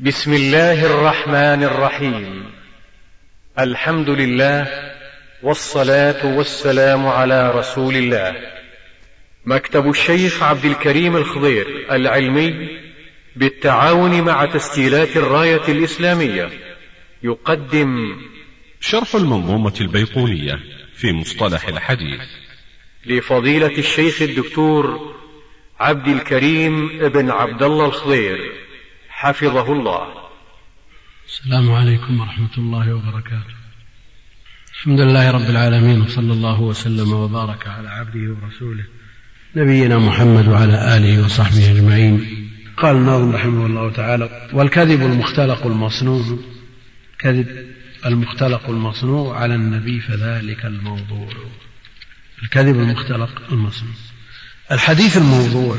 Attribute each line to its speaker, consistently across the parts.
Speaker 1: بسم الله الرحمن الرحيم. الحمد لله والصلاة والسلام على رسول الله. مكتب الشيخ عبد الكريم الخضير العلمي بالتعاون مع تسجيلات الراية الإسلامية. يقدم
Speaker 2: شرح المنظومة البيقونية في مصطلح الحديث.
Speaker 1: لفضيلة الشيخ الدكتور عبد الكريم بن عبد الله الخضير. حفظه الله.
Speaker 3: السلام عليكم ورحمة الله وبركاته. الحمد لله رب العالمين وصلى الله وسلم وبارك على عبده ورسوله نبينا محمد وعلى آله وصحبه أجمعين. قال الناظم رحمه الله تعالى والكذب المختلق المصنوع كذب المختلق المصنوع على النبي فذلك الموضوع. الكذب المختلق المصنوع. الحديث الموضوع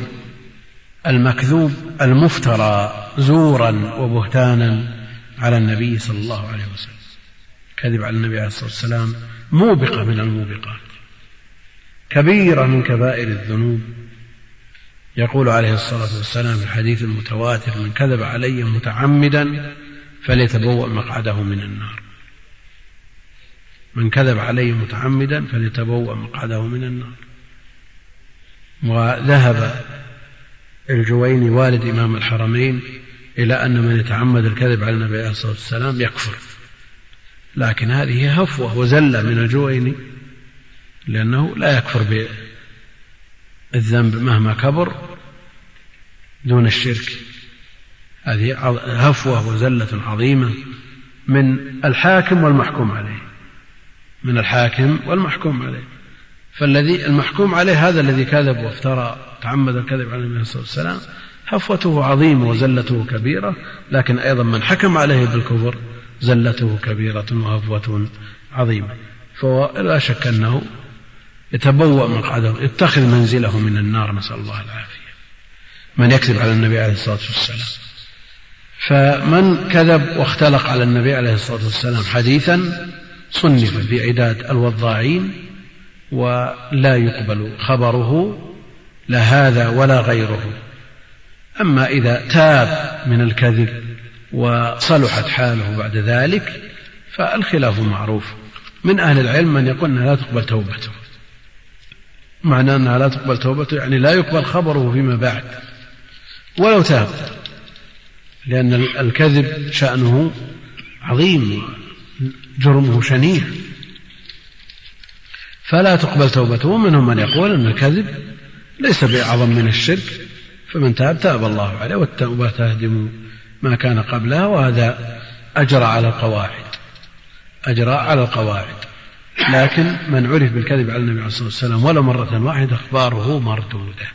Speaker 3: المكذوب المفترى زورا وبهتانا على النبي صلى الله عليه وسلم. كذب على النبي عليه الصلاة والسلام موبقة من الموبقات كبيرة من كبائر الذنوب. يقول عليه الصلاة والسلام في الحديث المتواتر من كذب علي متعمدا فليتبوأ مقعده من النار. من كذب علي متعمدا فليتبوأ مقعده من النار. وذهب الجويني والد إمام الحرمين إلى أن من يتعمد الكذب على النبي عليه الصلاة والسلام يكفر. لكن هذه هفوة وزلة من الجويني لأنه لا يكفر بالذنب مهما كبر دون الشرك. هذه هفوة وزلة عظيمة من الحاكم والمحكوم عليه من الحاكم والمحكوم عليه. فالذي المحكوم عليه هذا الذي كذب وافترى تعمد الكذب على النبي عليه الصلاه والسلام هفوته عظيمة وزلته كبيرة لكن أيضا من حكم عليه بالكفر زلته كبيرة وهفوه عظيمة. فلا شك أنه يتبوأ مقعده يتخذ منزله من النار نسأل الله العافية. من يكذب على النبي عليه الصلاة والسلام. فمن كذب واختلق على النبي عليه الصلاة والسلام حديثا صنف في عداد الوضاعين ولا يقبل خبره لا هذا ولا غيره. أما إذا تاب من الكذب وصلحت حاله بعد ذلك فالخلاف معروف. من أهل العلم من يقول أنها لا تقبل توبته. معنى أنها لا تقبل توبته يعني لا يقبل خبره فيما بعد. ولو تاب. لأن الكذب شأنه عظيم جرمه شنيع. فلا تقبل توبته. ومنهم من يقول أن الكذب ليس بأعظم من الشرك. فمن تاب تاب الله عليه والتوبة تهدم ما كان قبلها وهذا أجرى على القواعد. أجرى على القواعد. لكن من عرف بالكذب على النبي عليه الصلاة والسلام ولو مرة واحدة أخباره مردودة.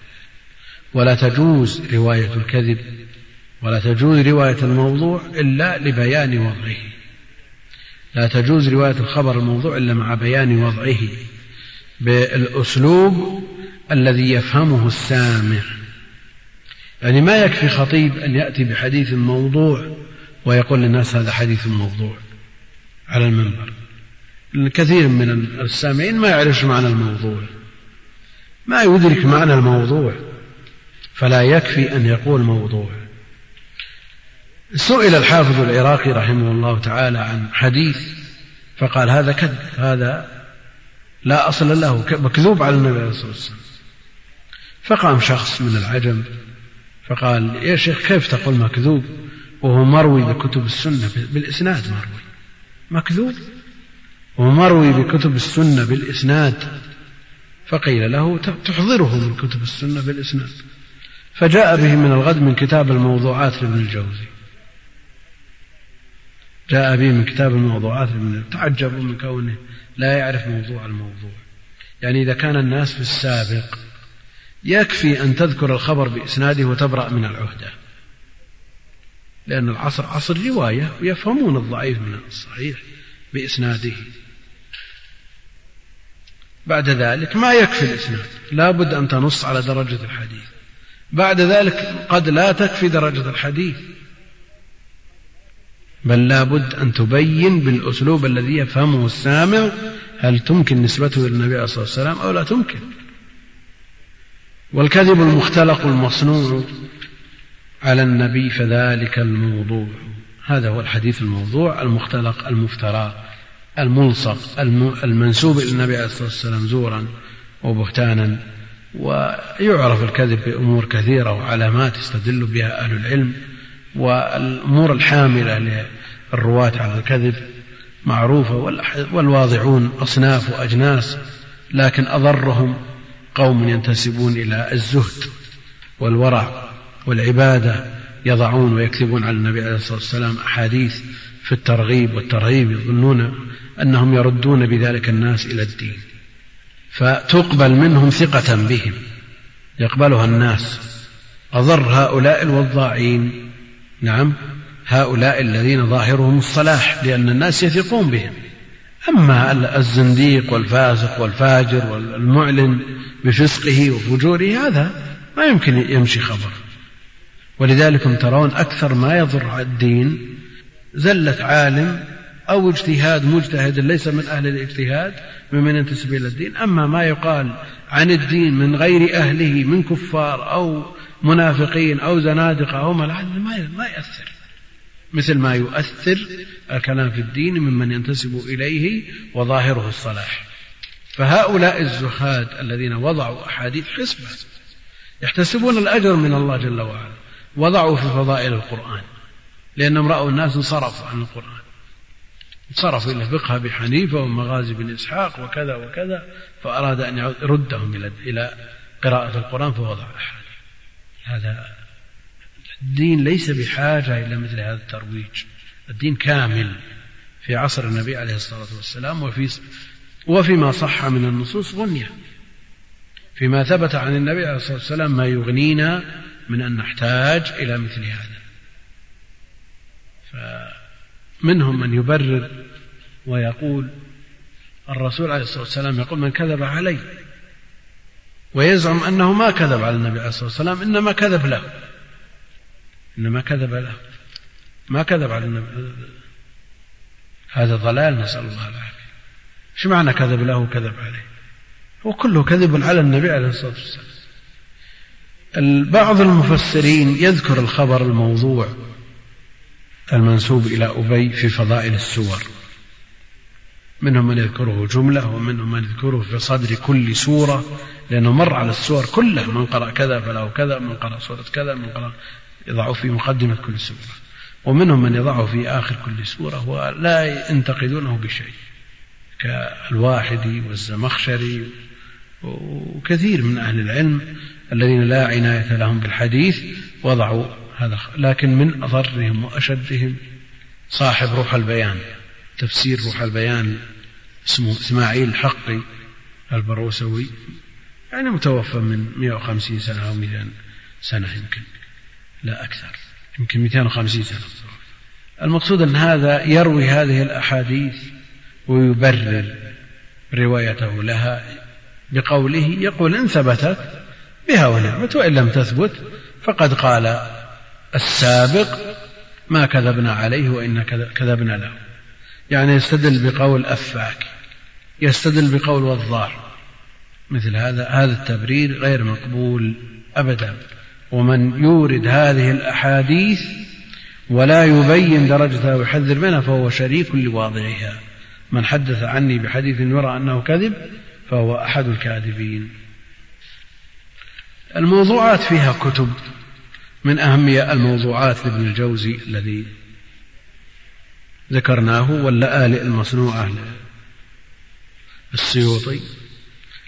Speaker 3: ولا تجوز رواية الكذب ولا تجوز رواية الموضوع إلا لبيان وضعه. لا تجوز رواية الخبر الموضوع إلا مع بيان وضعه. بالأسلوب الذي يفهمه السامع. يعني ما يكفي خطيب أن يأتي بحديث موضوع ويقول للناس هذا حديث موضوع على المنبر. الكثير من السامعين ما يعرف معنى الموضوع. ما يدرك معنى الموضوع. فلا يكفي أن يقول موضوع. سئل الحافظ العراقي رحمه الله تعالى عن حديث فقال هذا كذب هذا لا أصل له مكذوب على النبي عليه الصلاة والسلام. فقام شخص من العجم فقال يا شيخ كيف تقول مكذوب؟ وهو مروي بكتب السنة بالإسناد مروي. مكذوب؟ وهو مروي بكتب السنة بالإسناد. فقيل له تحضره من كتب السنة بالإسناد. فجاء به من الغد من كتاب الموضوعات لابن الجوزي. جاء به من كتاب الموضوعات تعجبوا من كونه لا يعرف موضوع الموضوع. يعني إذا كان الناس في السابق يكفي أن تذكر الخبر بإسناده وتبرأ من العهدة. لأن العصر عصر رواية ويفهمون الضعيف من الصحيح بإسناده. بعد ذلك ما يكفي الإسناد. لا بد أن تنص على درجة الحديث. بعد ذلك قد لا تكفي درجة الحديث. بل لا بد أن تبين بالأسلوب الذي يفهمه السامع هل تمكن نسبته إلى النبي عليه الصلاة والسلام أو لا تمكن. والكذب المختلق المصنوع على النبي فذلك الموضوع. هذا هو الحديث الموضوع المختلق المفترى الملصق المنسوب إلى النبي عليه الصلاة والسلام زورا وبهتانا. ويعرف الكذب بأمور كثيرة وعلامات يستدل بها أهل العلم. والأمور الحاملة للرواة على الكذب معروفة والواضعون أصناف وأجناس لكن أضرهم قوم ينتسبون إلى الزهد والورع والعبادة يضعون ويكذبون على النبي عليه الصلاة والسلام أحاديث في الترغيب والترهيب يظنون أنهم يردون بذلك الناس إلى الدين. فتقبل منهم ثقة بهم يقبلها الناس. أضر هؤلاء الوضاعين نعم. هؤلاء الذين ظاهرهم الصلاح لأن الناس يثقون بهم. أما الزنديق والفاسق والفاجر والمعلن بفسقه وفجوره هذا ما يمكن يمشي خبر. ولذلك ترون أكثر ما يضر الدين زلة عالم أو اجتهاد مجتهد ليس من أهل الاجتهاد ممن ينتسب إلى الدين. أما ما يقال عن الدين من غير أهله من كفار أو منافقين أو زنادقة أو ما ما يأثر. مثل ما يؤثر الكلام في الدين ممن ينتسب إليه وظاهره الصلاح. فهؤلاء الزهاد الذين وضعوا أحاديث حسبة يحتسبون الأجر من الله جل وعلا. وضعوا في فضائل القرآن لأنهم رأوا الناس انصرفوا عن القرآن. انصرفوا إلى فقه أبي حنيفة ومغازي بن إسحاق وكذا وكذا فأراد أن يردهم إلى قراءة القرآن فوضع أحاديث هذا الدين ليس بحاجة إلى مثل هذا الترويج. الدين كامل في عصر النبي عليه الصلاة والسلام وفي وفيما صح من النصوص غنية. فيما ثبت عن النبي عليه الصلاة والسلام ما يغنينا من أن نحتاج إلى مثل هذا. فمنهم من يبرر ويقول الرسول عليه الصلاة والسلام يقول من كذب علي ويزعم أنه ما كذب على النبي عليه الصلاة والسلام إنما كذب له. إنما كذب له. ما كذب على النبي. هذا ضلال نسأل الله العافية. إيش معنى كذب له وكذب عليه؟ هو كله كذب على النبي عليه الصلاة والسلام. بعض المفسرين يذكر الخبر الموضوع المنسوب إلى أبي في فضائل السور. منهم من يذكره جملة ومنهم من يذكره في صدر كل سورة لأنه مر على السور كلها من قرأ كذا فله كذا من قرأ سورة كذا من قرأ يضعه في مقدمة كل سورة. ومنهم من يضعه في آخر كل سورة ولا ينتقدونه بشيء كالواحدي والزمخشري وكثير من أهل العلم الذين لا عناية لهم بالحديث وضعوا هذا لكن من أضرهم وأشدهم صاحب روح البيان تفسير روح البيان اسمه إسماعيل الحقي البروسوي يعني متوفى من 150 سنة أو 200 سنة يمكن لا أكثر يمكن 250 سنة. المقصود أن هذا يروي هذه الأحاديث ويبرر روايته لها بقوله يقول إن ثبتت بها ونعمت وإن لم تثبت فقد قال السابق ما كذبنا عليه وإن كذبنا له. يعني يستدل بقول أفاك. يستدل بقول وضاح مثل هذا هذا التبرير غير مقبول أبدا. ومن يورد هذه الأحاديث ولا يبين درجتها ويحذر منها فهو شريك لواضعها. من حدث عني بحديث يرى أنه كذب فهو أحد الكاذبين. الموضوعات فيها كتب. من أهم الموضوعات لابن الجوزي الذي ذكرناه واللآلئ المصنوعة. للسيوطي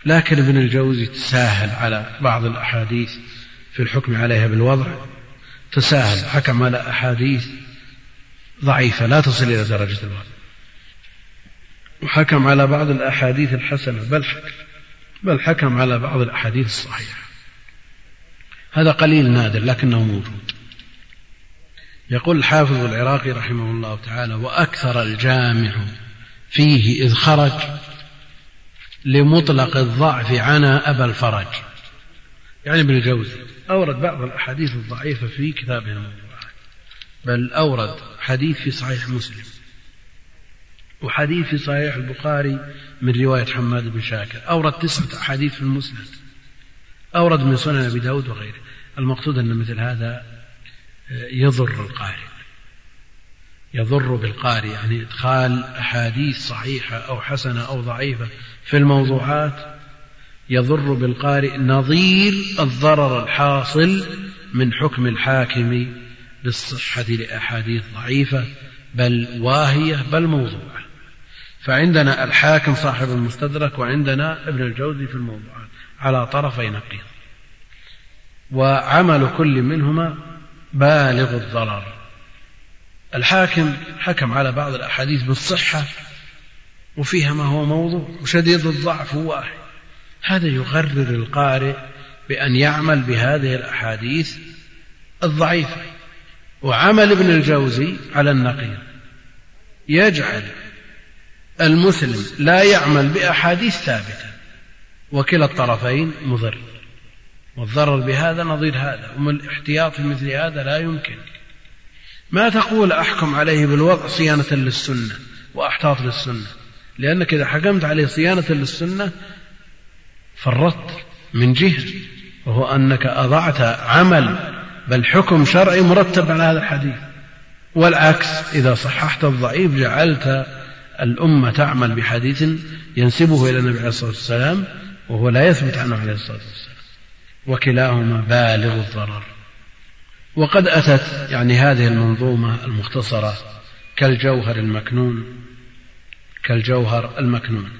Speaker 3: لكن ابن الجوزي تساهل على بعض الأحاديث في الحكم عليها بالوضع. تساهل حكم على أحاديث ضعيفة لا تصل إلى درجة الوضع. وحكم على بعض الأحاديث الحسنة بل حكم بل حكم على بعض الأحاديث الصحيحة. هذا قليل نادر لكنه موجود. يقول الحافظ العراقي رحمه الله تعالى وأكثر الجامع فيه إذ خرج لمطلق الضعف عنا أبا الفرج. يعني ابن الجوزي أورد بعض الأحاديث الضعيفة في كتابه الموضوعات بل أورد حديث في صحيح مسلم وحديث في صحيح البخاري من رواية حماد بن شاكر. أورد تسعة أحاديث في المسند أورد من سنن أبي داود وغيره. المقصود أن مثل هذا يضر القارئ. يضر بالقارئ يعني إدخال أحاديث صحيحة أو حسنة أو ضعيفة في الموضوعات يضر بالقارئ نظير الضرر الحاصل من حكم الحاكم بالصحة لأحاديث ضعيفة بل واهية بل موضوعة. فعندنا الحاكم صاحب المستدرك وعندنا ابن الجوزي في الموضوعات على طرفي نقيض. وعمل كل منهما بالغ الضرر. الحاكم حكم على بعض الأحاديث بالصحة وفيها ما هو موضوع وشديد الضعف واحد. هذا يغرر القارئ بأن يعمل بهذه الأحاديث الضعيفة. وعمل ابن الجوزي على النقيض. يجعل المسلم لا يعمل بأحاديث ثابتة. وكلا الطرفين مضر. والضرر بهذا نظير هذا. ومن الاحتياط في مثل هذا لا يمكن. ما تقول أحكم عليه بالوضع صيانة للسنة وأحتاط للسنة؟ لأنك إذا حكمت عليه صيانة للسنة فرطت من جهة وهو أنك أضعت عمل بل حكم شرعي مرتب على هذا الحديث. والعكس إذا صححت الضعيف جعلت الأمة تعمل بحديث ينسبه إلى النبي عليه الصلاة والسلام وهو لا يثبت عنه عليه الصلاة والسلام. وكلاهما بالغ الضرر. وقد أتت يعني هذه المنظومة المختصرة كالجوهر المكنون كالجوهر المكنون.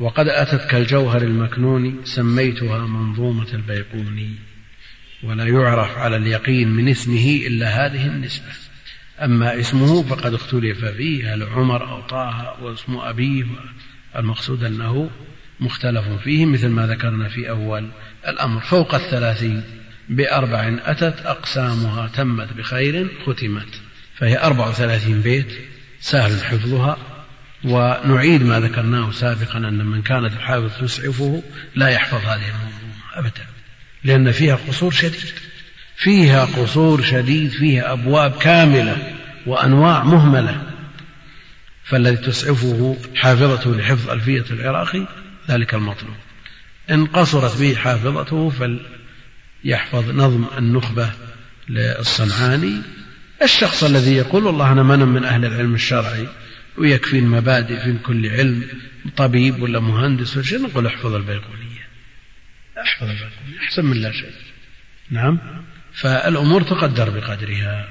Speaker 3: وقد أتت كالجوهر المكنون سميتها منظومة البيقوني ولا يعرف على اليقين من اسمه إلا هذه النسبة. أما اسمه فقد اختلف فيه هل عمر أو طه واسم أبيه المقصود أنه مختلف فيه مثل ما ذكرنا في أول الأمر فوق الثلاثين. بأربع أتت أقسامها تمت بخير ختمت فهي أربع وثلاثين بيت سهل حفظها ونعيد ما ذكرناه سابقا أن من كانت الحافظ تسعفه لا يحفظ هذه المنظومة أبدا لأن فيها قصور شديد فيها قصور شديد فيها أبواب كاملة وأنواع مهملة فالذي تسعفه حافظته لحفظ ألفية العراقي ذلك المطلوب. إن قصرت به حافظته فليحفظ نظم النخبة للصنعاني. الشخص الذي يقول والله أنا من من أهل العلم الشرعي ويكفي المبادئ في كل علم طبيب ولا مهندس ولا شيء نقول احفظ البيقونية احفظ البيقونية أحسن من لا شيء. نعم؟ فالأمور تقدر بقدرها.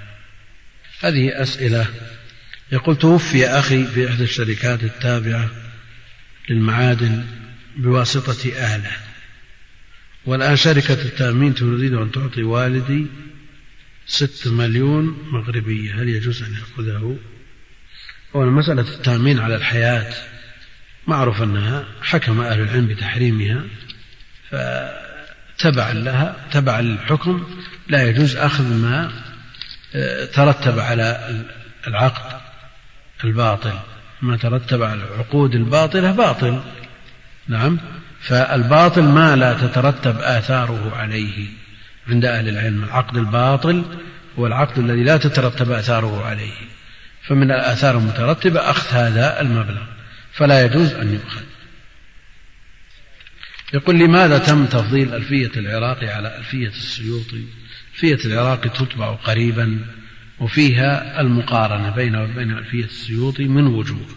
Speaker 3: هذه أسئلة. يقول توفي أخي في إحدى الشركات التابعة للمعادن بواسطة أهله. والآن شركة التأمين تريد أن تعطي والدي ست مليون مغربية. هل يجوز أن يأخذه؟ هو مسألة التأمين على الحياة معروف أنها حكم أهل العلم بتحريمها فتبعا لها تبعا للحكم. لا يجوز أخذ ما آه، ترتب على العقد الباطل. ما ترتب على العقود الباطلة باطل. نعم. فالباطل ما لا تترتب آثاره عليه عند أهل العلم. العقد الباطل هو العقد الذي لا تترتب آثاره عليه. فمن الآثار المترتبة أخذ هذا المبلغ فلا يجوز أن يؤخذ. يقول لماذا تم تفضيل ألفية العراقي على ألفية السيوطي ألفية العراقي تتبع قريبا وفيها المقارنة بينه وبين ألفية السيوطي من وجوه.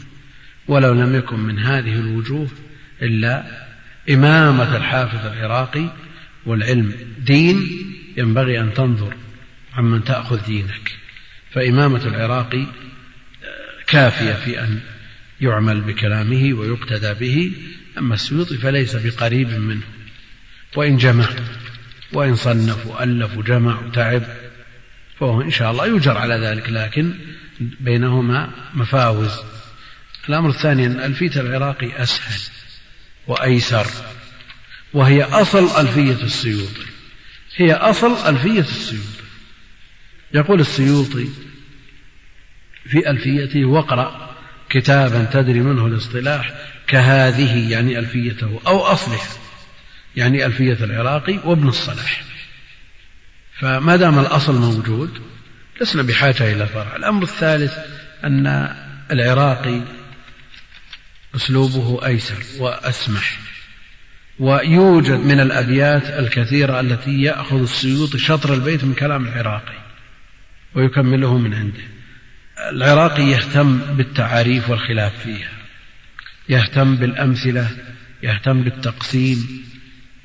Speaker 3: ولو لم يكن من هذه الوجوه إلا إمامة الحافظ العراقي والعلم. دين ينبغي أن تنظر عمن تأخذ دينك. فإمامة العراقي كافية في أن يعمل بكلامه ويقتدى به. أما السيوطي فليس بقريب منه. وإن جمع وإن صنف وألف وجمع وتعب فهو إن شاء الله يجر على ذلك. لكن بينهما مفاوز. الأمر الثاني أن ألفية العراقي أسهل. وأيسر وهي أصل ألفية السيوطي هي أصل ألفية السيوطي يقول السيوطي في ألفيته واقرأ كتابا تدري منه الاصطلاح كهذه يعني ألفيته أو أصلها يعني ألفية العراقي وابن الصلاح. فما دام الأصل موجود لسنا بحاجة إلى فرع. الأمر الثالث أن العراقي أسلوبه أيسر وأسمح. ويوجد من الأبيات الكثيرة التي يأخذ السيوط شطر البيت من كلام العراقي ويكمله من عنده. العراقي يهتم بالتعاريف والخلاف فيها يهتم بالأمثلة يهتم بالتقسيم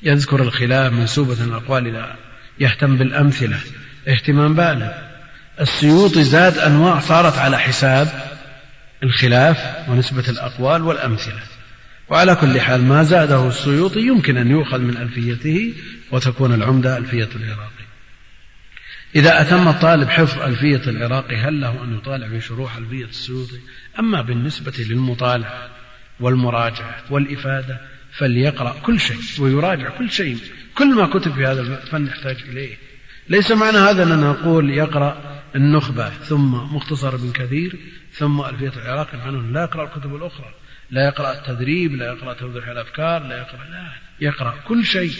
Speaker 3: يذكر الخلاف منسوبة الأقوال إلى يهتم بالأمثلة اهتمام بالغ. السيوطي زاد أنواع صارت على حساب الخلاف ونسبة الأقوال والأمثلة. وعلى كل حال ما زاده السيوطي يمكن أن يؤخذ من ألفيته وتكون العمدة ألفية العراقي إذا أتم الطالب حفظ ألفية العراقي هل له أن يطالع في شروح ألفية السيوطي؟ أما بالنسبة للمطالعة والمراجعة والإفادة فليقرأ كل شيء ويراجع كل شيء. كل ما كتب في هذا الفن يحتاج إليه. ليس معنى هذا أننا نقول يقرأ النخبة ثم مختصر ابن كثير. ثم ألفية العراقي عنه لا يقرأ الكتب الأخرى. لا يقرأ التدريب لا يقرأ توضيح الأفكار لا يقرأ لا يقرأ كل شيء.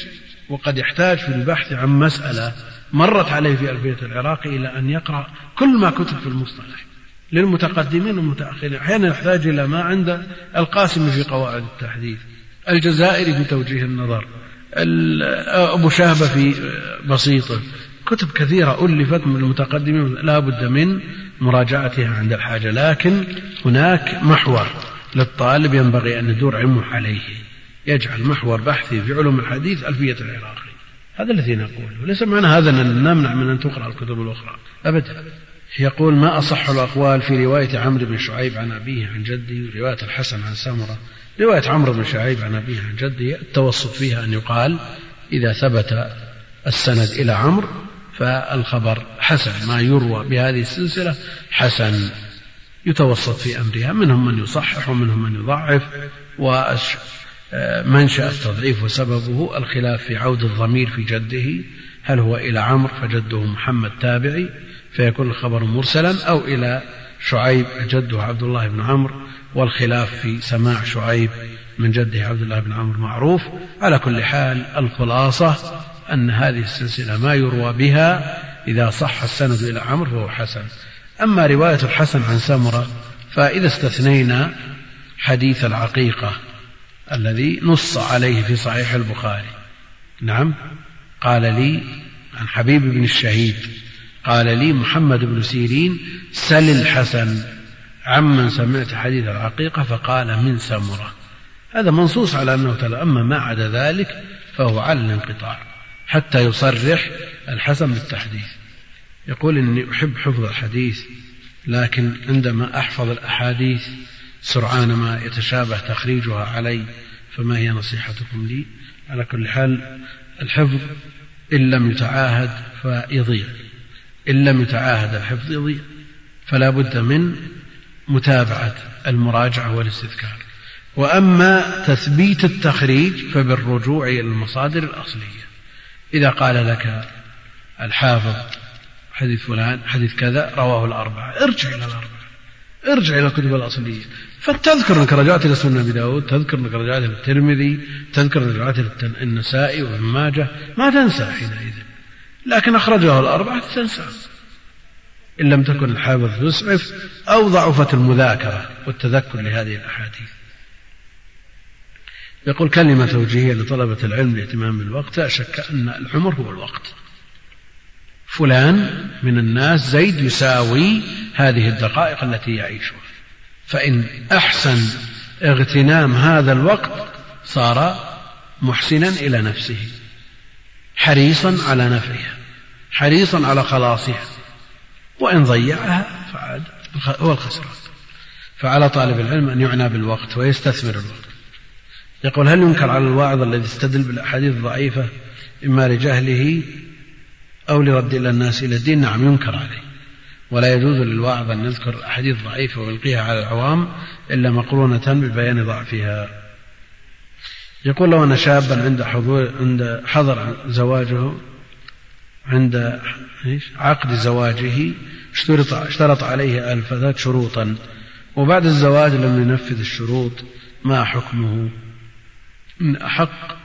Speaker 3: وقد يحتاج في البحث عن مسألة مرت عليه في ألفية العراقي إلى أن يقرأ كل ما كتب في المصطلح للمتقدمين والمتأخرين. أحيانا يحتاج إلى ما عند القاسم في قواعد التحديث الجزائري في توجيه النظر أبو شهبة في بسيطة. كتب كثيرة ألفت من المتقدمين لا بد من مراجعتها عند الحاجة لكن هناك محور للطالب ينبغي أن يدور علمه عليه. يجعل محور بحثه في علوم الحديث ألفية العراقي هذا الذي نقوله. ليس معنى هذا أن نمنع من أن تقرأ الكتب الأخرى. أبدا. يقول ما أصح الأقوال في رواية عمرو بن شعيب عن أبيه عن جده ورواية الحسن عن سمرة. رواية عمرو بن شعيب عن أبيه عن جده التوسط فيها أن يقال إذا ثبت السند إلى عمرو فالخبر حسن ما يروى بهذه السلسلة حسن يتوسط في أمرها منهم من يصحح ومنهم من يضعف ومنشأ التضعيف وسببه الخلاف في عود الضمير في جده هل هو إلى عمرو فجده محمد تابعي فيكون الخبر مرسلا أو إلى شعيب جده عبد الله بن عمرو والخلاف في سماع شعيب من جده عبد الله بن عمرو معروف. على كل حال الخلاصة أن هذه السلسلة ما يروى بها إذا صح السند إلى عمرو فهو حسن. أما رواية الحسن عن سمرة فإذا استثنينا حديث العقيقة الذي نص عليه في صحيح البخاري. نعم قال لي عن حبيب بن الشهيد قال لي محمد بن سيرين سل الحسن عمن سمعت حديث العقيقة فقال من سمرة. هذا منصوص على أنه تلا أما ما عدا ذلك فهو على الانقطاع. حتى يصرح الحسن بالتحديث. يقول إني أحب حفظ الحديث لكن عندما أحفظ الأحاديث سرعان ما يتشابه تخريجها علي فما هي نصيحتكم لي؟ على كل حال الحفظ إن لم يتعاهد فيضيع. إن لم يتعاهد الحفظ يضيع. فلا بد من متابعة المراجعة والاستذكار. وأما تثبيت التخريج فبالرجوع إلى المصادر الأصلية. إذا قال لك الحافظ حديث فلان حديث كذا رواه الأربعة. ارجع إلى الأربعة. ارجع إلى الكتب الأصلية فتذكر أنك رجعت إلى سنن أبي داود تذكر أنك رجعت إلى الترمذي تذكر أنك رجعت إلى النسائي وابن ماجه. ما تنسى حينئذ. لكن أخرجه الأربعة تنسى. إن لم تكن الحافظ يسعف أو ضعفت المذاكرة والتذكر لهذه الأحاديث. يقول كلمة توجيهية لطلبة العلم الاهتمام بالوقت لا شك أن العمر هو الوقت. فلان من الناس زيد يساوي هذه الدقائق التي يعيشها. فإن أحسن اغتنام هذا الوقت صار محسنا إلى نفسه حريصا على نفعها حريصا على خلاصها. وإن ضيعها فعاد هو الخسران. فعلى طالب العلم أن يعنى بالوقت ويستثمر الوقت. يقول هل ينكر على الواعظ الذي استدل بالأحاديث الضعيفة إما لجهله أو لرد إلى الناس إلى الدين؟ نعم ينكر عليه. ولا يجوز للواعظ أن يذكر أحاديث ضعيفة ويلقيها على العوام إلا مقرونة ببيان ضعفها. يقول لو أن شابا عند حضور عند حضر زواجه عند عقد زواجه اشترط اشترط عليه الفتاة شروطا. وبعد الزواج لم ينفذ الشروط ما حكمه؟ من أحق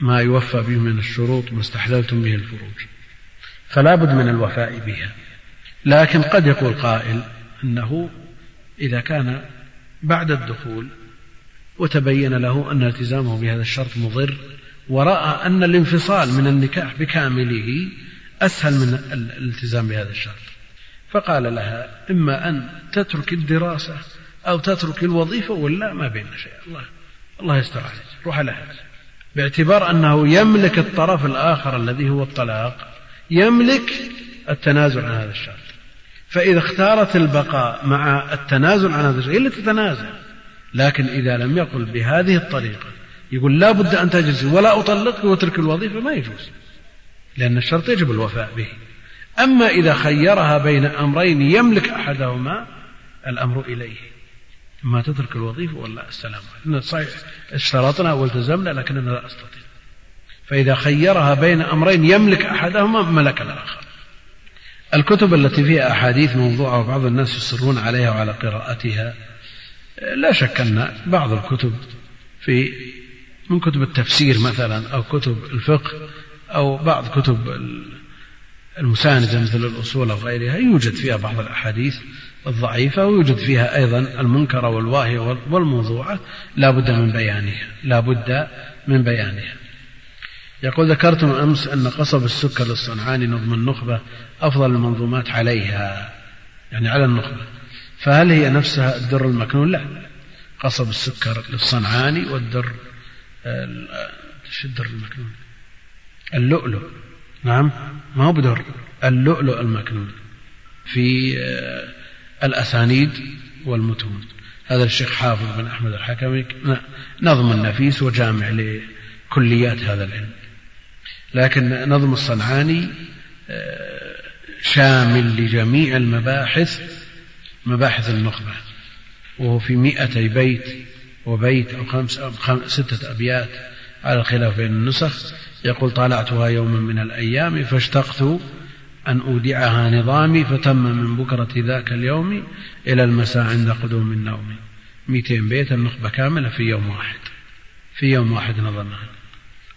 Speaker 3: ما يوفى به من الشروط ما استحللتم به الفروج فلا بد من الوفاء بها. لكن قد يقول قائل أنه إذا كان بعد الدخول وتبين له أن التزامه بهذا الشرط مضر ورأى أن الانفصال من النكاح بكامله أسهل من الالتزام بهذا الشرط. فقال لها إما أن تترك الدراسة أو تترك الوظيفة ولا ما بين شيء الله الله يستر عليك. روح لها باعتبار أنه يملك الطرف الآخر الذي هو الطلاق يملك التنازل عن هذا الشرط فإذا اختارت البقاء مع التنازل عن هذا الشيء هي اللي تتنازل. لكن إذا لم يقل بهذه الطريقة يقول لا بد أن تجلس ولا أطلقك واترك الوظيفة ما يجوز لأن الشرط يجب الوفاء به. أما إذا خيرها بين أمرين يملك أحدهما الأمر إليه. إما تترك الوظيفة ولا السلام صحيح اشترطنا والتزمنا لكننا لا أستطيع فإذا خيرها بين أمرين يملك أحدهما ملك الآخر. الكتب التي فيها أحاديث موضوعة وبعض الناس يصرون عليها وعلى قراءتها لا شك أن بعض الكتب في من كتب التفسير مثلا أو كتب الفقه أو بعض كتب المساندة مثل الأصول أو غيرها يوجد فيها بعض الأحاديث. الضعيفة ويوجد فيها أيضا المنكرة والواهية والموضوعة. لا بد من بيانها لا بد من بيانها. يقول ذكرتم أمس أن قصب السكر للصنعاني نظم النخبة أفضل المنظومات عليها يعني على النخبة. فهل هي نفسها الدر المكنون؟ لا. قصب السكر للصنعاني والدر شو الدر المكنون؟ اللؤلؤ. نعم ما هو بدر اللؤلؤ المكنون. في آه، الأسانيد والمتون. هذا الشيخ حافظ بن أحمد الحكمي نظم النفيس وجامع لكليات هذا العلم. لكن نظم الصنعاني آه، شامل لجميع المباحث مباحث النخبة وهو في مئتي بيت وبيت أو خمس أو ستة أبيات على الخلاف بين النسخ. يقول طالعتها يوما من الأيام فاشتقت أن أودعها نظامي فتم من بكرة ذاك اليوم إلى المساء عند قدوم النوم. مئتين بيت النخبة كاملة في يوم واحد. في يوم واحد نظمها.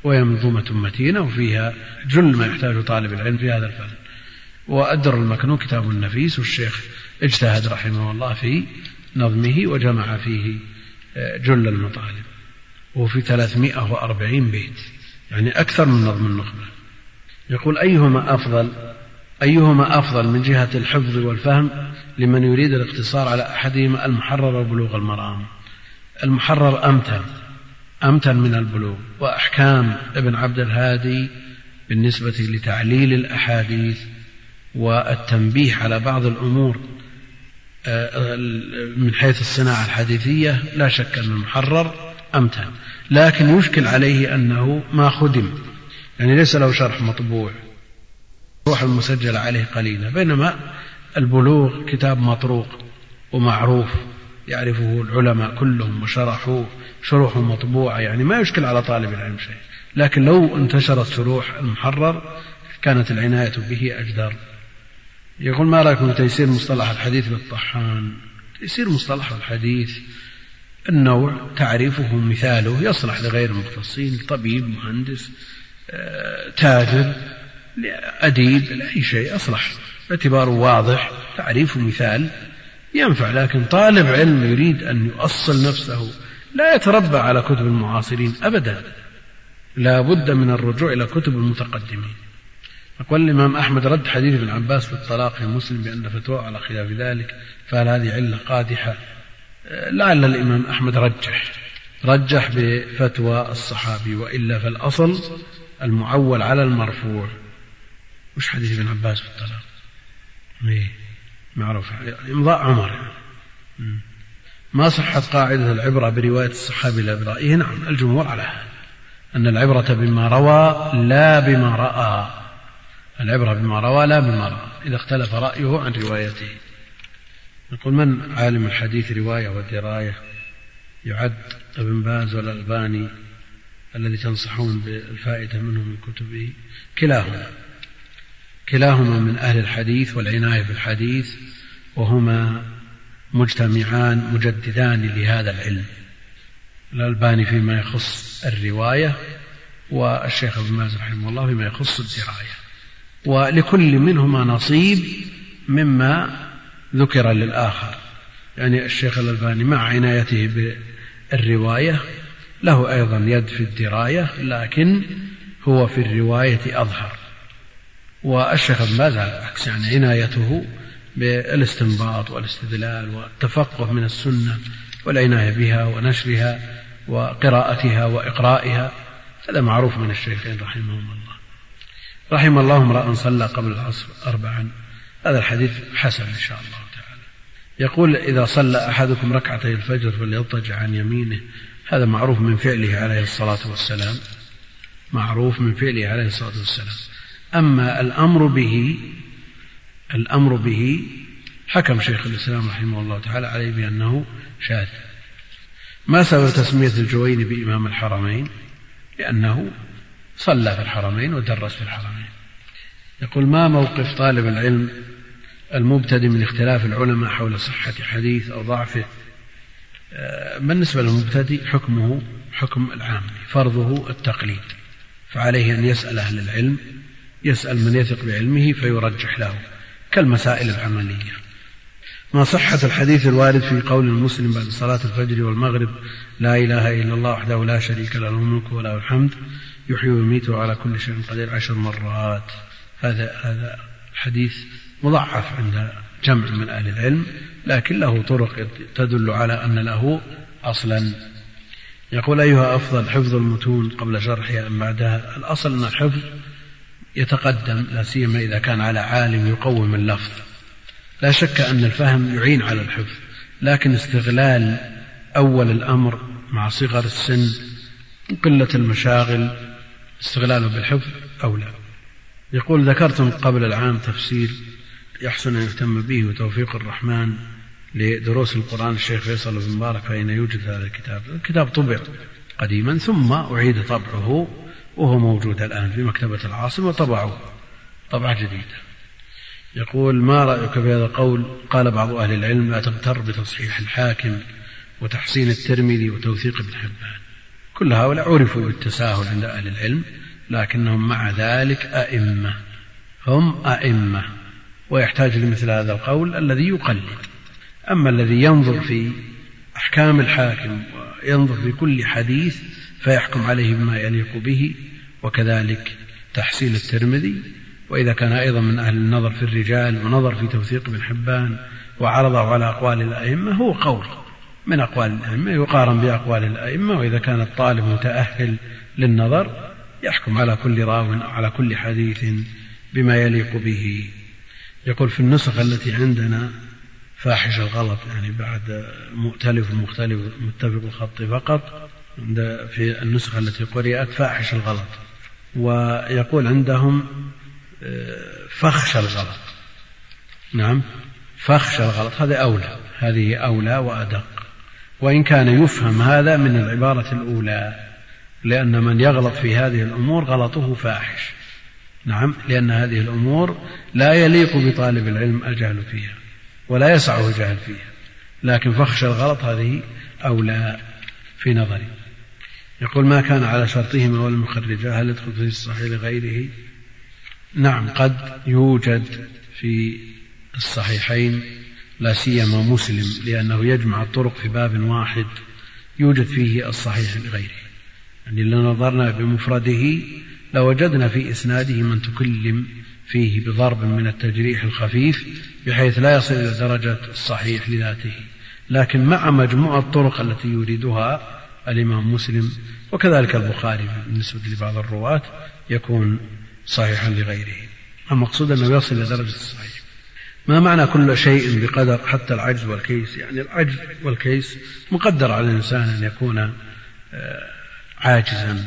Speaker 3: وهي منظومة متينة وفيها جل ما يحتاج طالب العلم في هذا الفن. وأدر المكنون كتاب النفيس والشيخ اجتهد رحمه الله في نظمه وجمع فيه آه، جل المطالب. وفي 340 بيت. يعني أكثر من نظم النخبة. يقول أيهما أفضل؟ أيهما أفضل من جهة الحفظ والفهم لمن يريد الاقتصار على أحدهما المحرر وبلوغ المرام؟ المحرر أمتن أمتن من البلوغ وأحكام ابن عبد الهادي بالنسبة لتعليل الأحاديث والتنبيه على بعض الأمور آه، من حيث الصناعة الحديثية لا شك أن المحرر أمتن. لكن يشكل عليه أنه ما خدم يعني ليس له شرح مطبوع. روح المسجلة عليه قليلة بينما البلوغ كتاب مطروق ومعروف يعرفه العلماء كلهم وشرحوه شروح مطبوعة يعني ما يشكل على طالب العلم شيء لكن لو انتشرت شروح المحرر كانت العناية به أجدر. يقول ما رأيكم تيسير مصطلح الحديث بالطحان؟ تيسير مصطلح الحديث النوع تعريفه مثاله يصلح لغير المختصين طبيب مهندس آه، تاجر أديب لأي شيء أصلح. باعتباره واضح تعريفه مثال ينفع لكن طالب علم يريد أن يؤصل نفسه لا يتربى على كتب المعاصرين أبدا. لا بد من الرجوع إلى كتب المتقدمين. يقول الإمام أحمد رد حديث ابن عباس في الطلاق في مسلم بأن فتوى على خلاف ذلك فهل هذه علة قادحة؟ لعل الإمام أحمد رجح. رجح بفتوى الصحابي وإلا فالأصل المعول على المرفوع. وش حديث ابن عباس في الطلاق؟ إيه معروف. إمضاء عمر. يعني. ما صحت قاعدة العبرة برواية الصحابي لا برأيه نعم الجمهور على هذا. أن العبرة بما روى لا بما رأى. العبرة بما روى لا بما رأى. إذا اختلف رأيه عن روايته. نقول من عالم الحديث رواية ودراية؟ يعد ابن باز والألباني الذي تنصحون بالفائدة منه من كتبه؟ كلاهما. كلاهما من أهل الحديث والعناية بالحديث وهما مجتمعان مجددان لهذا العلم. الألباني فيما يخص الرواية والشيخ ابن باز رحمه الله فيما يخص الدراية. ولكل منهما نصيب مما ذكر للآخر. يعني الشيخ الألباني مع عنايته بالرواية له أيضا يد في الدراية لكن هو في الرواية أظهر. والشيخ باز على العكس؟ يعني عنايته بالاستنباط والاستدلال والتفقه من السنة والعناية بها ونشرها وقراءتها وإقرائها هذا معروف من الشيخين رحمهم الله. رحم الله امرأ صلى قبل العصر أربعا. هذا الحديث حسن إن شاء الله تعالى. يقول إذا صلى أحدكم ركعتي الفجر فليضطجع عن يمينه. هذا معروف من فعله عليه الصلاة والسلام. معروف من فعله عليه الصلاة والسلام. أما الأمر به الأمر به حكم شيخ الإسلام رحمه الله تعالى عليه بأنه شاذ. ما سبب تسمية الجويني بإمام الحرمين؟ لأنه صلى في الحرمين ودرس في الحرمين. يقول ما موقف طالب العلم المبتدئ من اختلاف العلماء حول صحة حديث أو ضعفه؟ آه، بالنسبة للمبتدئ حكمه حكم العام فرضه التقليد. فعليه أن يسأل أهل العلم يسأل من يثق بعلمه فيرجح له كالمسائل العملية. ما صحة الحديث الوارد في قول المسلم بعد صلاة الفجر والمغرب لا إله إلا الله وحده لا شريك له الملك وله الحمد يحيي ويميت على كل شيء قدير عشر مرات. هذا هذا حديث مضعف عند جمع من أهل العلم لكن له طرق تدل على أن له أصلا. يقول أيها أفضل حفظ المتون قبل شرحها أم بعدها؟ الأصل أن الحفظ يتقدم لا سيما إذا كان على عالم يقوم اللفظ. لا شك أن الفهم يعين على الحفظ لكن استغلال أول الأمر مع صغر السن وقلة المشاغل استغلاله بالحفظ أولى. يقول ذكرتم قبل العام تفسير يحسن أن يهتم به وتوفيق الرحمن لدروس القرآن الشيخ فيصل بن مبارك فأين يوجد هذا الكتاب. الكتاب طبع قديما ثم أعيد طبعه وهو موجود الآن في مكتبة العاصمة وطبعه طبعة جديدة يقول ما رأيك في هذا القول؟ قال بعض أهل العلم لا تغتر بتصحيح الحاكم وتحسين الترمذي وتوثيق ابن حبان. كل هؤلاء عرفوا بالتساهل عند أهل العلم لكنهم مع ذلك أئمة هم أئمة ويحتاج لمثل هذا القول الذي يقلد. أما الذي ينظر في أحكام الحاكم وينظر في كل حديث فيحكم عليه بما يليق به وكذلك تحسين الترمذي. وإذا كان أيضا من أهل النظر في الرجال ونظر في توثيق ابن حبان وعرضه على أقوال الأئمة هو قول من أقوال الأئمة يقارن بأقوال الأئمة. وإذا كان الطالب متأهل للنظر يحكم على كل راو على كل حديث بما يليق به. يقول في النسخ التي عندنا فاحش الغلط يعني بعد مؤتلف ومختلف متفق الخط فقط في النسخة التي قرأت فاحش الغلط ويقول عندهم آه، فخش الغلط. نعم فخش الغلط هذا أولى هذه أولى وأدق. وإن كان يفهم هذا من العبارة الأولى لأن من يغلط في هذه الأمور غلطه فاحش. نعم لأن هذه الأمور لا يليق بطالب العلم الجهل فيها ولا يسعه الجهل فيها. لكن فخش الغلط هذه أولى في نظري. يقول ما كان على شرطهما ولم يخرجا هل يدخل في الصحيح لغيره نعم قد يوجد في الصحيحين لا سيما مسلم لأنه يجمع الطرق في باب واحد يوجد فيه الصحيح لغيره يعني لو نظرنا بمفرده لوجدنا في إسناده من تكلم فيه بضرب من التجريح الخفيف بحيث لا يصل إلى درجة الصحيح لذاته. لكن مع مجموع الطرق التي يريدها الإمام مسلم وكذلك البخاري بالنسبة لبعض الرواة يكون صحيحا لغيره. المقصود أنه يصل إلى درجة الصحيح. ما معنى كل شيء بقدر حتى العجز والكيس؟ يعني العجز والكيس مقدر على الإنسان أن يكون آه، عاجزا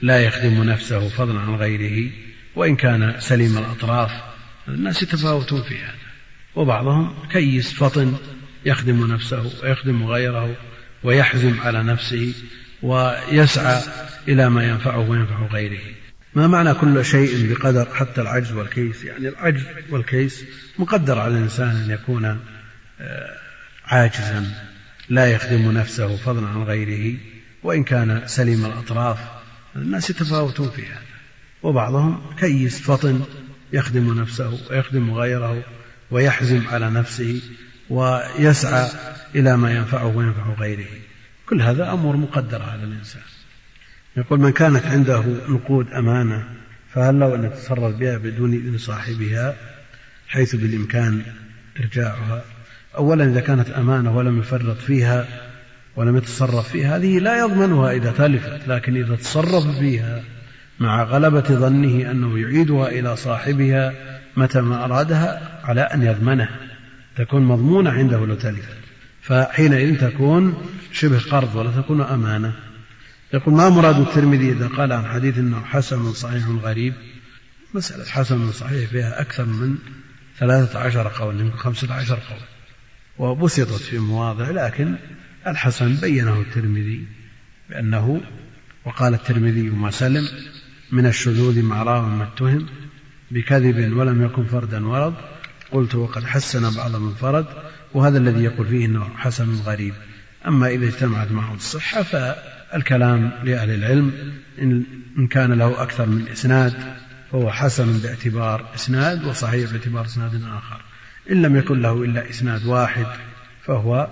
Speaker 3: لا يخدم نفسه فضلا عن غيره وإن كان سليم الأطراف الناس يتفاوتون في هذا. وبعضهم كيس فطن يخدم نفسه ويخدم غيره. ويحزم على نفسه ويسعى إلى ما ينفعه وينفع غيره. ما معنى كل شيء بقدر حتى العجز والكيس؟ يعني العجز والكيس مقدر على الإنسان أن يكون آه، عاجزا لا يخدم نفسه فضلا عن غيره وإن كان سليم الأطراف الناس يتفاوتون في هذا. وبعضهم كيس فطن يخدم نفسه ويخدم غيره ويحزم على نفسه ويسعى إلى ما ينفعه وينفع غيره. كل هذا أمور مقدرة على الإنسان. يقول من كانت عنده نقود أمانة فهل له أن يتصرف بها بدون إذن صاحبها حيث بالإمكان إرجاعها؟ أولا إذا كانت أمانة ولم يفرط فيها ولم يتصرف فيها هذه لا يضمنها إذا تلفت لكن إذا تصرف فيها مع غلبة ظنه أنه يعيدها إلى صاحبها متى ما أرادها على أن يضمنها. تكون مضمونة عنده لو تلفت فحينئذ تكون شبه قرض ولا تكون أمانة. يقول ما مراد الترمذي إذا قال عن حديث أنه حسن صحيح غريب؟ مسألة حسن صحيح فيها أكثر من ثلاثة عشر قول يمكن خمسة عشر قول. وبسطت في مواضع لكن الحسن بينه الترمذي بأنه وقال الترمذي ما سلم من الشذوذ مع راو ما اتهم بكذب ولم يكن فردا ورد قلت وقد حسن بعض من فرد وهذا الذي يقول فيه إنه حسن غريب. أما إذا اجتمعت معه الصحة فالكلام لأهل العلم إن كان له أكثر من إسناد فهو حسن باعتبار إسناد وصحيح باعتبار إسناد آخر. إن لم يكن له إلا إسناد واحد فهو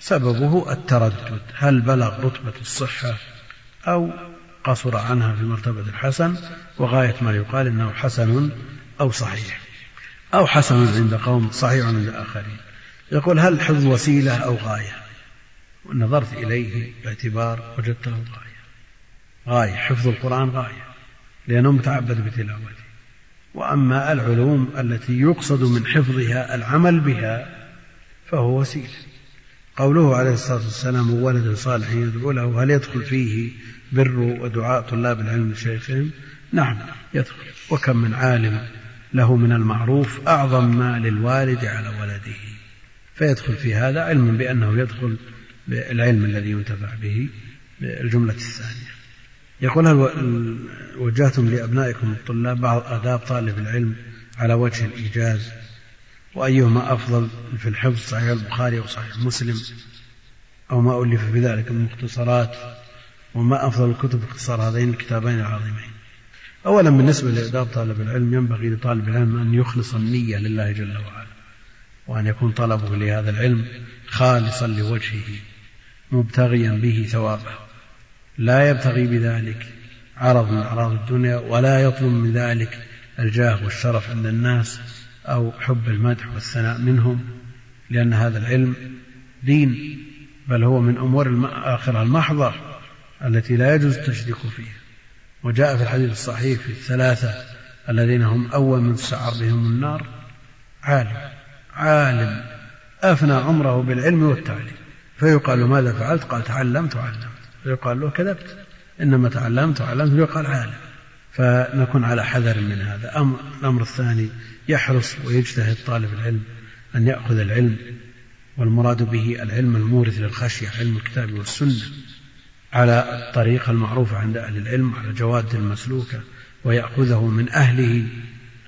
Speaker 3: سببه التردد. هل بلغ رتبة الصحة أو قصر عنها في مرتبة الحسن؟ وغاية ما يقال إنه حسن أو صحيح. أو حسن عند قوم صحيح عند آخرين. يقول هل الحفظ وسيلة أو غاية؟ نظرت إليه باعتبار وجدته غاية. غاية حفظ القرآن غاية لأنه متعبد بتلاوته. وأما العلوم التي يقصد من حفظها العمل بها فهو وسيلة. قوله عليه الصلاة والسلام ولد صالح يدعو له هل يدخل فيه بر ودعاء طلاب العلم لشيخهم نعم يدخل. وكم من عالم له من المعروف أعظم ما للوالد على ولده. فيدخل في هذا علما بأنه يدخل بالعلم الذي ينتفع به الجملة الثانية. يقول هل وجهتم لأبنائكم الطلاب بعض آداب طالب العلم على وجه الإيجاز؟ وأيهما أفضل في الحفظ؟ صحيح البخاري أو صحيح مسلم. أو ما ألف في ذلك من مختصرات. وما أفضل الكتب اختصار هذين الكتابين العظيمين؟ أولا بالنسبة لآداب طالب العلم ينبغي لطالب العلم أن يخلص النية لله جل وعلا وأن يكون طلبه لهذا العلم خالصا لوجهه مبتغيا به ثوابه. لا يبتغي بذلك عرض من أعراض الدنيا ولا يطلب من ذلك الجاه والشرف عند الناس أو حب المدح والثناء منهم لأن هذا العلم دين بل هو من أمور الآخرة المحضة التي لا يجوز التشريك فيها. وجاء في الحديث الصحيح في الثلاثة الذين هم أول من تسعر بهم النار عالم عالم أفنى عمره بالعلم والتعليم. فيقال له ماذا فعلت؟ قال تعلمت وعلمت. فيقال له كذبت. إنما تعلمت وعلمت. فيقال عالم. فنكون على حذر من هذا. أمر الأمر الثاني يحرص ويجتهد طالب العلم أن يأخذ العلم والمراد به العلم المورث للخشية علم الكتاب والسنة. على الطريقة المعروفة عند أهل العلم على جواد المسلوكة ويأخذه من أهله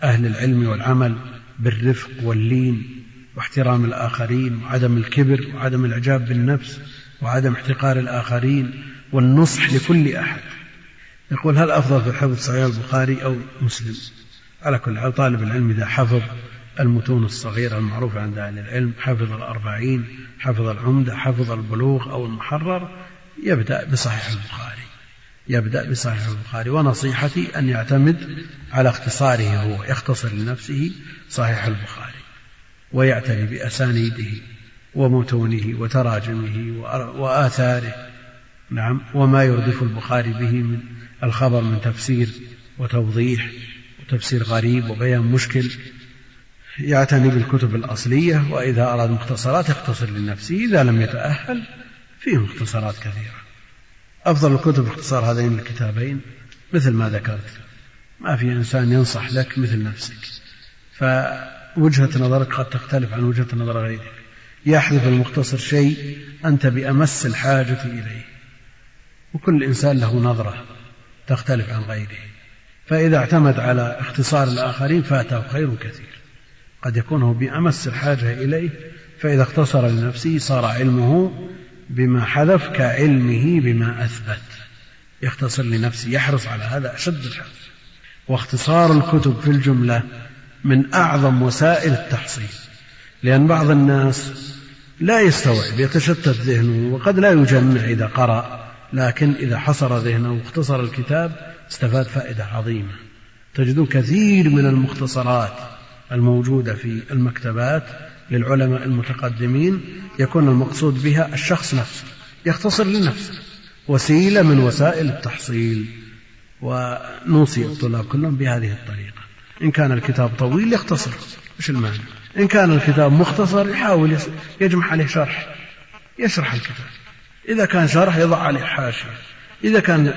Speaker 3: أهل العلم والعمل بالرفق واللين واحترام الآخرين وعدم الكبر وعدم الإعجاب بالنفس وعدم احتقار الآخرين والنصح لكل أحد. يقول هل أفضل في حفظ صحيح البخاري أو مسلم؟ على كل حال طالب العلم إذا حفظ المتون الصغيرة المعروفة عند أهل العلم حفظ الأربعين حفظ العمدة حفظ البلوغ أو المحرر يبدأ بصحيح البخاري. يبدأ بصحيح البخاري. ونصيحتي أن يعتمد على اختصاره هو يختصر لنفسه صحيح البخاري ويعتني بأسانيده ومتونه وتراجمه وآثاره. نعم. وما يردف البخاري به من الخبر من تفسير وتوضيح وتفسير غريب وبيان مشكل. يعتني بالكتب الأصلية وإذا أراد مختصرات يختصر لنفسه إذا لم يتأهل فيه مختصرات كثيرة. أفضل الكتب اختصار هذين الكتابين مثل ما ذكرت. ما في إنسان ينصح لك مثل نفسك. فوجهة نظرك قد تختلف عن وجهة نظر غيرك. يحذف المختصر شيء أنت بأمس الحاجة إليه. وكل إنسان له نظرة تختلف عن غيره. فإذا اعتمد على اختصار الآخرين فاته خير كثير. قد يكون هو بأمس الحاجة إليه فإذا اختصر لنفسه صار علمه بما حذف كعلمه بما أثبت. يختصر لنفسه يحرص على هذا أشد الحرص. واختصار الكتب في الجملة من أعظم وسائل التحصيل لأن بعض الناس لا يستوعب يتشتت ذهنه وقد لا يجمع إذا قرأ لكن إذا حصر ذهنه واختصر الكتاب استفاد فائدة عظيمة. تجدون كثير من المختصرات الموجودة في المكتبات للعلماء المتقدمين يكون المقصود بها الشخص نفسه يختصر لنفسه. وسيلة من وسائل التحصيل. ونوصي الطلاب كلهم بهذه الطريقة. إن كان الكتاب طويل يختصر. إيش المعنى؟ إن كان الكتاب مختصر يحاول يجمع عليه شرح. يشرح الكتاب. إذا كان شرح يضع عليه حاشية. إذا كان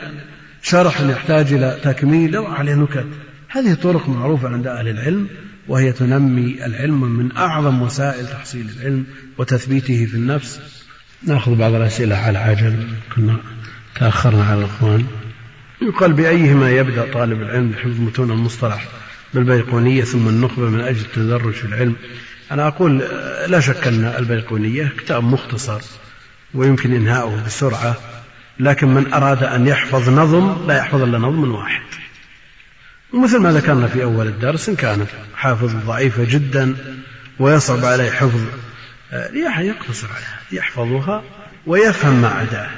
Speaker 3: شرح يحتاج إلى تكميل يضع عليه نكت. هذه طرق معروفة عند أهل العلم. وهي تنمي العلم من أعظم وسائل تحصيل العلم وتثبيته في النفس. نأخذ بعض الأسئلة على عجل. كنا تأخرنا على الإخوان. يقال بأيهما يبدأ طالب العلم بحفظ متون المصطلح بالبيقونية ثم النخبة من أجل التدرج في العلم. أنا أقول لا شك أن البيقونية كتاب مختصر ويمكن إنهاؤه بسرعة لكن من أراد أن يحفظ نظم لا يحفظ إلا نظم واحد. ومثل ما ذكرنا في أول الدرس إن كانت حافظ ضعيفة جدا ويصعب عليه حفظ آه، يقتصر عليها يحفظها ويفهم ما عداه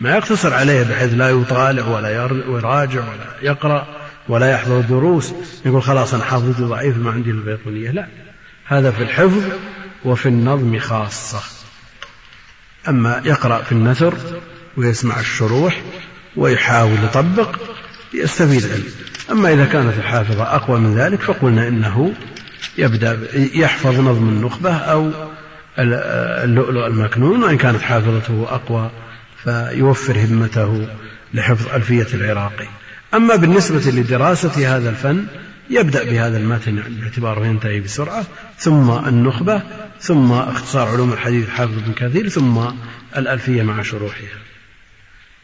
Speaker 3: ما يقتصر عليه بحيث لا يطالع ولا يراجع ولا يقرأ ولا يحضر دروس يقول خلاص أنا حافظتي ضعيف ما عندي البيطونية لا هذا في الحفظ وفي النظم خاصة. أما يقرأ في النثر ويسمع الشروح ويحاول يطبق يستفيد علم أما إذا كانت الحافظة أقوى من ذلك فقلنا إنه يبدأ يحفظ نظم النخبة أو اللؤلؤ المكنون وإن كانت حافظته أقوى فيوفر همته لحفظ ألفية العراقي أما بالنسبة لدراسة هذا الفن يبدأ بهذا المتن باعتباره ينتهي بسرعة ثم النخبة ثم اختصار علوم الحديث حافظ بن كثير ثم الألفية مع شروحها.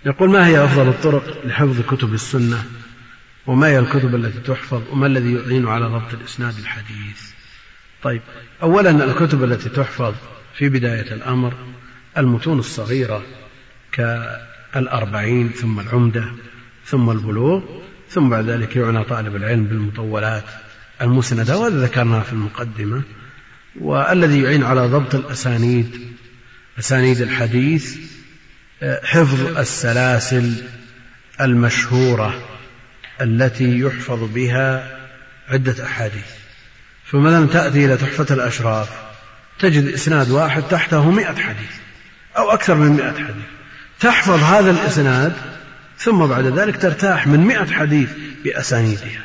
Speaker 3: يقول ما هي أفضل الطرق لحفظ كتب السنة؟ وما هي الكتب التي تحفظ وما الذي يعين على ضبط الإسناد الحديث؟ طيب أولا الكتب التي تحفظ في بداية الأمر المتون الصغيرة كالأربعين ثم العمدة ثم البلوغ ثم بعد ذلك يعنى طالب العلم بالمطولات المسندة وهذا ذكرناه في المقدمة. والذي يعين على ضبط الأسانيد أسانيد الحديث حفظ السلاسل المشهورة التي يحفظ بها عدة أحاديث. فمثلا تأتي إلى تحفة الأشراف. تجد إسناد واحد تحته مئة حديث أو أكثر من مئة حديث. تحفظ هذا الإسناد ثم بعد ذلك ترتاح من مئة حديث بأسانيدها.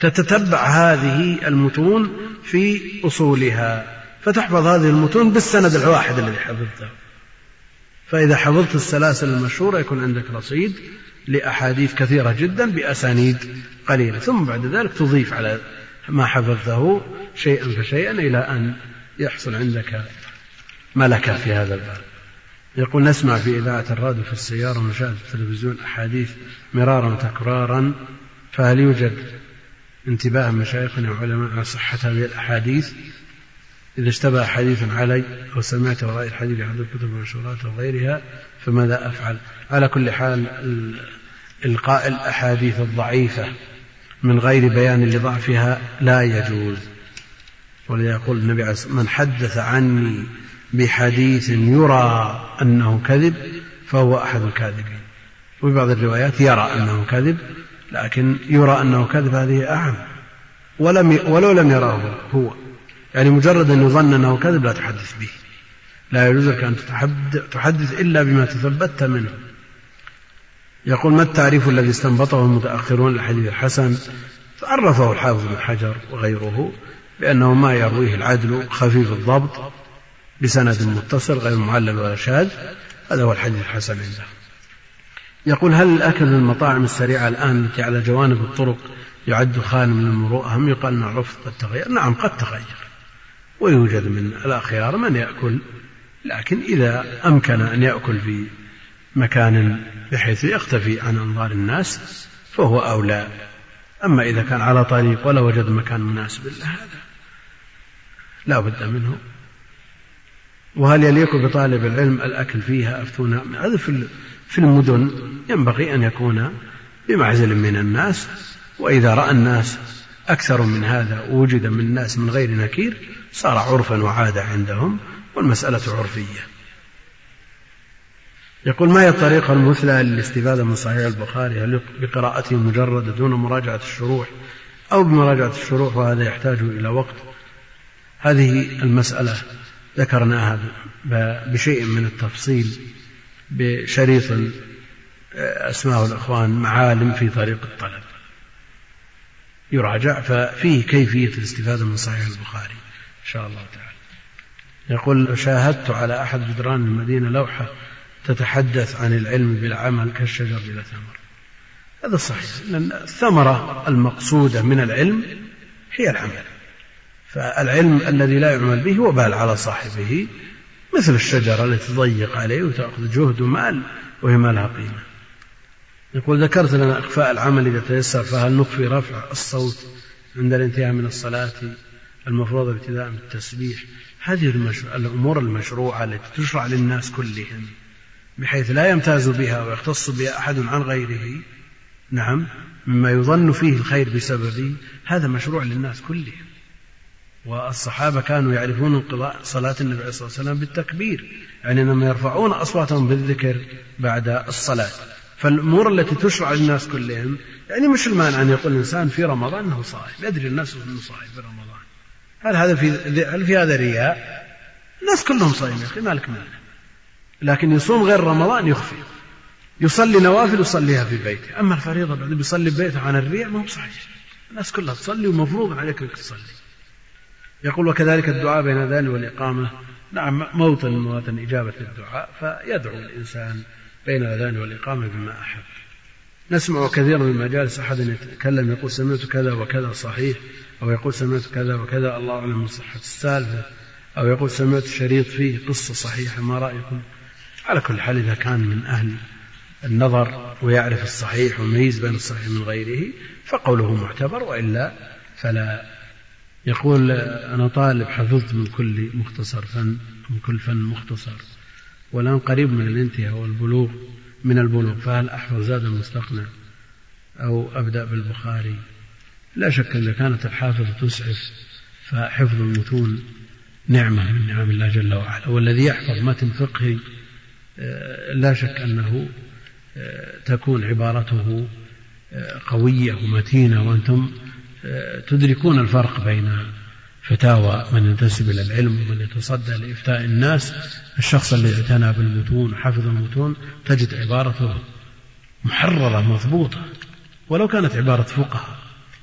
Speaker 3: تتتبع هذه المتون في أصولها. فتحفظ هذه المتون بالسند الواحد الذي حفظته. فإذا حفظت السلاسل المشهورة يكون عندك رصيد لأحاديث كثيرة جدا بأسانيد قليلة ثم بعد ذلك تضيف على ما حفظته شيئا فشيئا إلى أن يحصل عندك ملكة في هذا الباب. يقول نسمع في إذاعة الراديو في السيارة ونشاهد في التلفزيون أحاديث مرارا وتكرارا فهل يوجد انتباه مشايخنا وعلماء على صحة هذه الأحاديث؟ إذا اشتبه حديث علي أو سمعت ورأي الحديث عند الكتب والمنشورات وغيرها فماذا أفعل؟ على كل حال إلقاء الأحاديث الضعيفة من غير بيان لضعفها لا يجوز. ولذا يقول النبي عليه الصلاة من حدث عني بحديث يرى أنه كذب فهو أحد الكاذبين. وفي بعض الروايات يرى أنه كذب لكن يرى أنه كذب هذه أعم. ولم ولو لم يراه هو. يعني مجرد أن يظن أنه كذب لا تحدث به. لا يجوز لك أن تحدث إلا بما تثبت منه. يقول ما التعريف الذي استنبطه المتأخرون للحديث الحسن؟ عرفه الحافظ بن حجر وغيره بأنه ما يرويه العدل خفيف الضبط بسند متصل غير معلل ولا شاذ. هذا هو الحديث الحسن عنده. يقول هل الأكل من المطاعم السريعة الآن التي على جوانب الطرق يعد خان من المروءة؟ هم يقال أن العرف قد تغير. نعم قد تغير. ويوجد من الأخيار من يأكل لكن إذا أمكن أن يأكل في مكان بحيث يختفي عن أنظار الناس فهو أولى. أما إذا كان على طريق ولا وجد مكان مناسب له هذا لا بد منه. وهل يليق بطالب العلم الأكل فيها أفتونا هذا في المدن ينبغي أن يكون بمعزل من الناس. وإذا رأى الناس أكثر من هذا ووجد من الناس من غير نكير صار عرفا وعادة عندهم. والمسألة عرفية. يقول ما هي الطريقة المثلى للاستفادة من صحيح البخاري؟ هل بقراءته مجردة دون مراجعة الشروح أو بمراجعة الشروح وهذا يحتاج إلى وقت؟ هذه المسألة ذكرناها بشيء من التفصيل بشريط أسماء الإخوان معالم في طريق الطلب. يراجع ففيه كيفية الاستفادة من صحيح البخاري إن شاء الله تعالى. يقول شاهدت على أحد جدران المدينة لوحة تتحدث عن العلم بالعمل كالشجر بلا ثمر هذا صحيح لأن الثمرة المقصودة من العلم هي العمل. فالعلم الذي لا يعمل به وبال على صاحبه مثل الشجرة التي تضيق عليه وتأخذ جهد ومال وهي ما لها قيمة. يقول ذكرت لنا إخفاء العمل إذا تيسر فهل نخفي رفع الصوت عند الانتهاء من الصلاة المفروضة ابتداء من التسبيح هذه المشروع الأمور المشروعة التي تشرع للناس كلهم بحيث لا يمتاز بها ويختص بها أحد عن غيره. نعم مما يظن فيه الخير بسببه هذا مشروع للناس كلهم. والصحابة كانوا يعرفون انقضاء صلاة النبي عليه الصلاة والسلام بالتكبير يعني لما يرفعون أصواتهم بالذكر بعد الصلاة. فالأمور التي تشرع للناس كلهم يعني مش المانع أن يقول الإنسان في رمضان أنه صائم يدري الناس أنه صائم في رمضان. هل هذا في هل في هذا رياء؟ الناس كلهم صايمين يا أخي مالك مانع. لكن يصوم غير رمضان يخفي. يصلي نوافل يصليها في بيته. أما الفريضة بعد بيصلي ببيته عن الرياء ما هو صحيح. الناس كلها تصلي ومفروض عليك أنك تصلي. يقول وكذلك الدعاء بين الأذان والإقامة. نعم موطن مواطن إجابة الدعاء فيدعو الإنسان بين الأذان والإقامة بما أحب. نسمع كثيرا من مجالس أحد يتكلم يقول سمعت كذا وكذا صحيح أو يقول سمعت كذا وكذا الله أعلم من صحة السالفة أو يقول سمعت شريط فيه قصة صحيحة ما رأيكم؟ على كل حال إذا كان من أهل النظر ويعرف الصحيح ويميز بين الصحيح من غيره فقوله معتبر وإلا فلا. يقول أنا طالب حفظت من كل مختصر فن من كل فن مختصر والآن قريب من الانتهاء والبلوغ. من البلوغ. فهل أحفظ زاد المستقنع أو أبدأ بالبخاري. لا شك إذا كانت الحافظة تسعف فحفظ المتون نعمة من نعم الله جل وعلا. والذي يحفظ متن فقهي آه، لا شك أنه آه، تكون عبارته آه، قوية ومتينة وأنتم تدركون الفرق بين فتاوى من ينتسب إلى العلم ومن يتصدى لإفتاء الناس الشخص الذي اعتنى بالمتون وحفظ المتون تجد عبارته محررة مضبوطة. ولو كانت عبارة فقهاء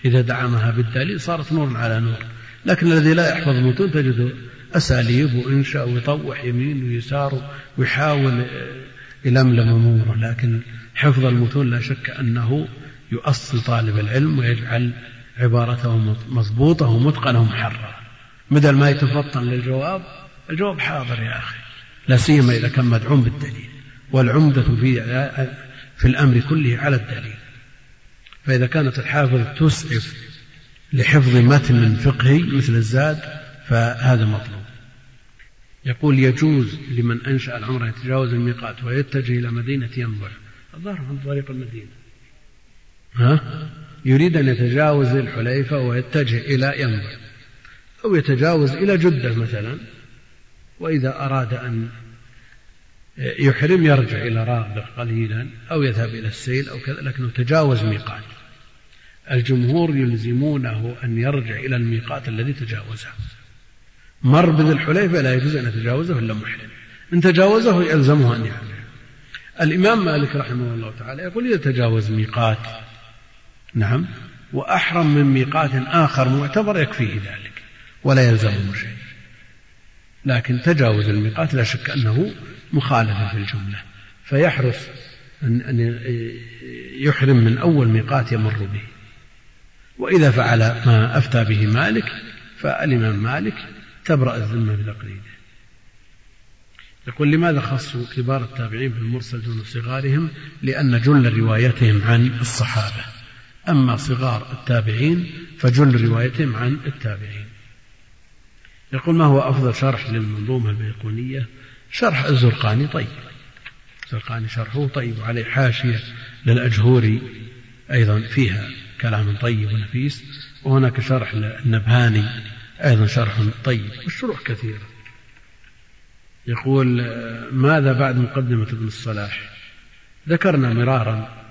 Speaker 3: إذا دعمها بالدليل صارت نور على نور. لكن الذي لا يحفظ المتون تجده أساليب وإنشاء ويطوح يمين ويسار ويحاول يلملم أموره لكن حفظ المتون لا شك أنه يؤصل طالب العلم ويجعل عبارته مضبوطة ومتقنة ومحررة. بدل ما يتفطن للجواب الجواب حاضر يا أخي. لا سيما إذا كان مدعوم بالدليل. والعمدة في في الأمر كله على الدليل. فإذا كانت الحافظ تسعف لحفظ متن فقهي مثل الزاد فهذا مطلوب. يقول يجوز لمن أنشأ العمرة يتجاوز الميقات ويتجه إلى مدينة ينبع الظاهر عن طريق المدينة. ها؟ يريد أن يتجاوز الحليفة ويتجه إلى ينبع أو يتجاوز إلى جدة مثلا وإذا أراد أن يحرم يرجع إلى رابغ قليلا أو يذهب إلى السيل أو كذا لكنه تجاوز ميقات. الجمهور يلزمونه أن يرجع إلى الميقات الذي تجاوزه. مر بذي الحليفة لا يجوز أن يتجاوزه إلا محرم. إن تجاوزه يلزمه أن يحرم. الإمام مالك رحمه الله تعالى يقول إذا تجاوز ميقات نعم. وأحرم من ميقات آخر معتبر يكفيه ذلك ولا يلزمه شيء. لكن تجاوز الميقات لا شك أنه مخالفة في الجملة. فيحرص أن يحرم من أول ميقات يمر به. وإذا فعل ما أفتى به مالك فالإمام مالك تبرأ الذمة بتقليده. يقول لماذا خصوا كبار التابعين بالمرسل دون صغارهم لأن جل روايتهم عن الصحابة. أما صغار التابعين فجل روايتهم عن التابعين. يقول ما هو أفضل شرح للمنظومة البيقونية؟ شرح الزرقاني طيب. الزرقاني شرحه طيب وعليه حاشية للأجهوري أيضا فيها كلام طيب ونفيس وهناك شرح للنبهاني أيضا شرح طيب والشروح كثيرة. يقول ماذا بعد مقدمة ابن الصلاح؟ ذكرنا مرارا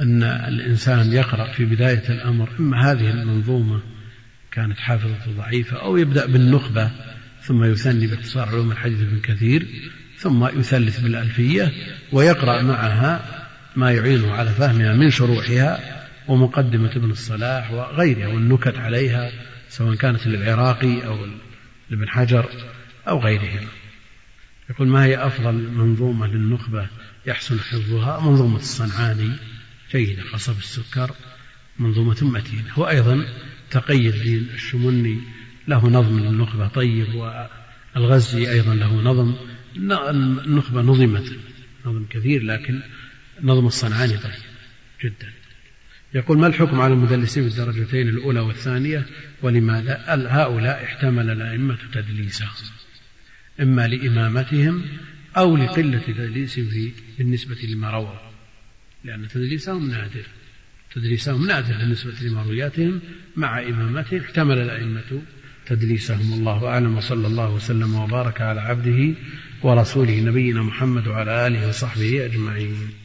Speaker 3: أن الإنسان يقرأ في بداية الأمر إما هذه المنظومة كانت حافظة ضعيفة أو يبدأ بالنخبة ثم يثني باختصار علوم الحديث ابن كثير ثم يثلث بالألفية ويقرأ معها ما يعينه على فهمها من شروحها ومقدمة ابن الصلاح وغيرها والنكت عليها سواء كانت للعراقي أو لابن حجر أو غيرهما يقول ما هي أفضل منظومة للنخبة؟ يحسن حفظها منظومة الصنعاني. جيدة خاصة بالسكر منظومة متينة وأيضا تقي الدين الشمني له نظم للنخبة طيب والغزي أيضا له نظم. النخبة نظمت نظم كثير لكن نظم الصنعاني طيب جدا. يقول ما الحكم على المدلسين في الدرجتين الأولى والثانية؟ ولماذا هؤلاء احتمل الأئمة تدليسهم إما لإمامتهم أو لقلة تدليسهم في بالنسبة لما رووا لأن تدليسهم نادر. تدليسهم نادر بالنسبة لمروياتهم مع إمامتهم احتمل الأئمة تدليسهم الله أعلم. وصلى الله وسلم وبارك على عبده ورسوله نبينا محمد وعلى آله وصحبه أجمعين.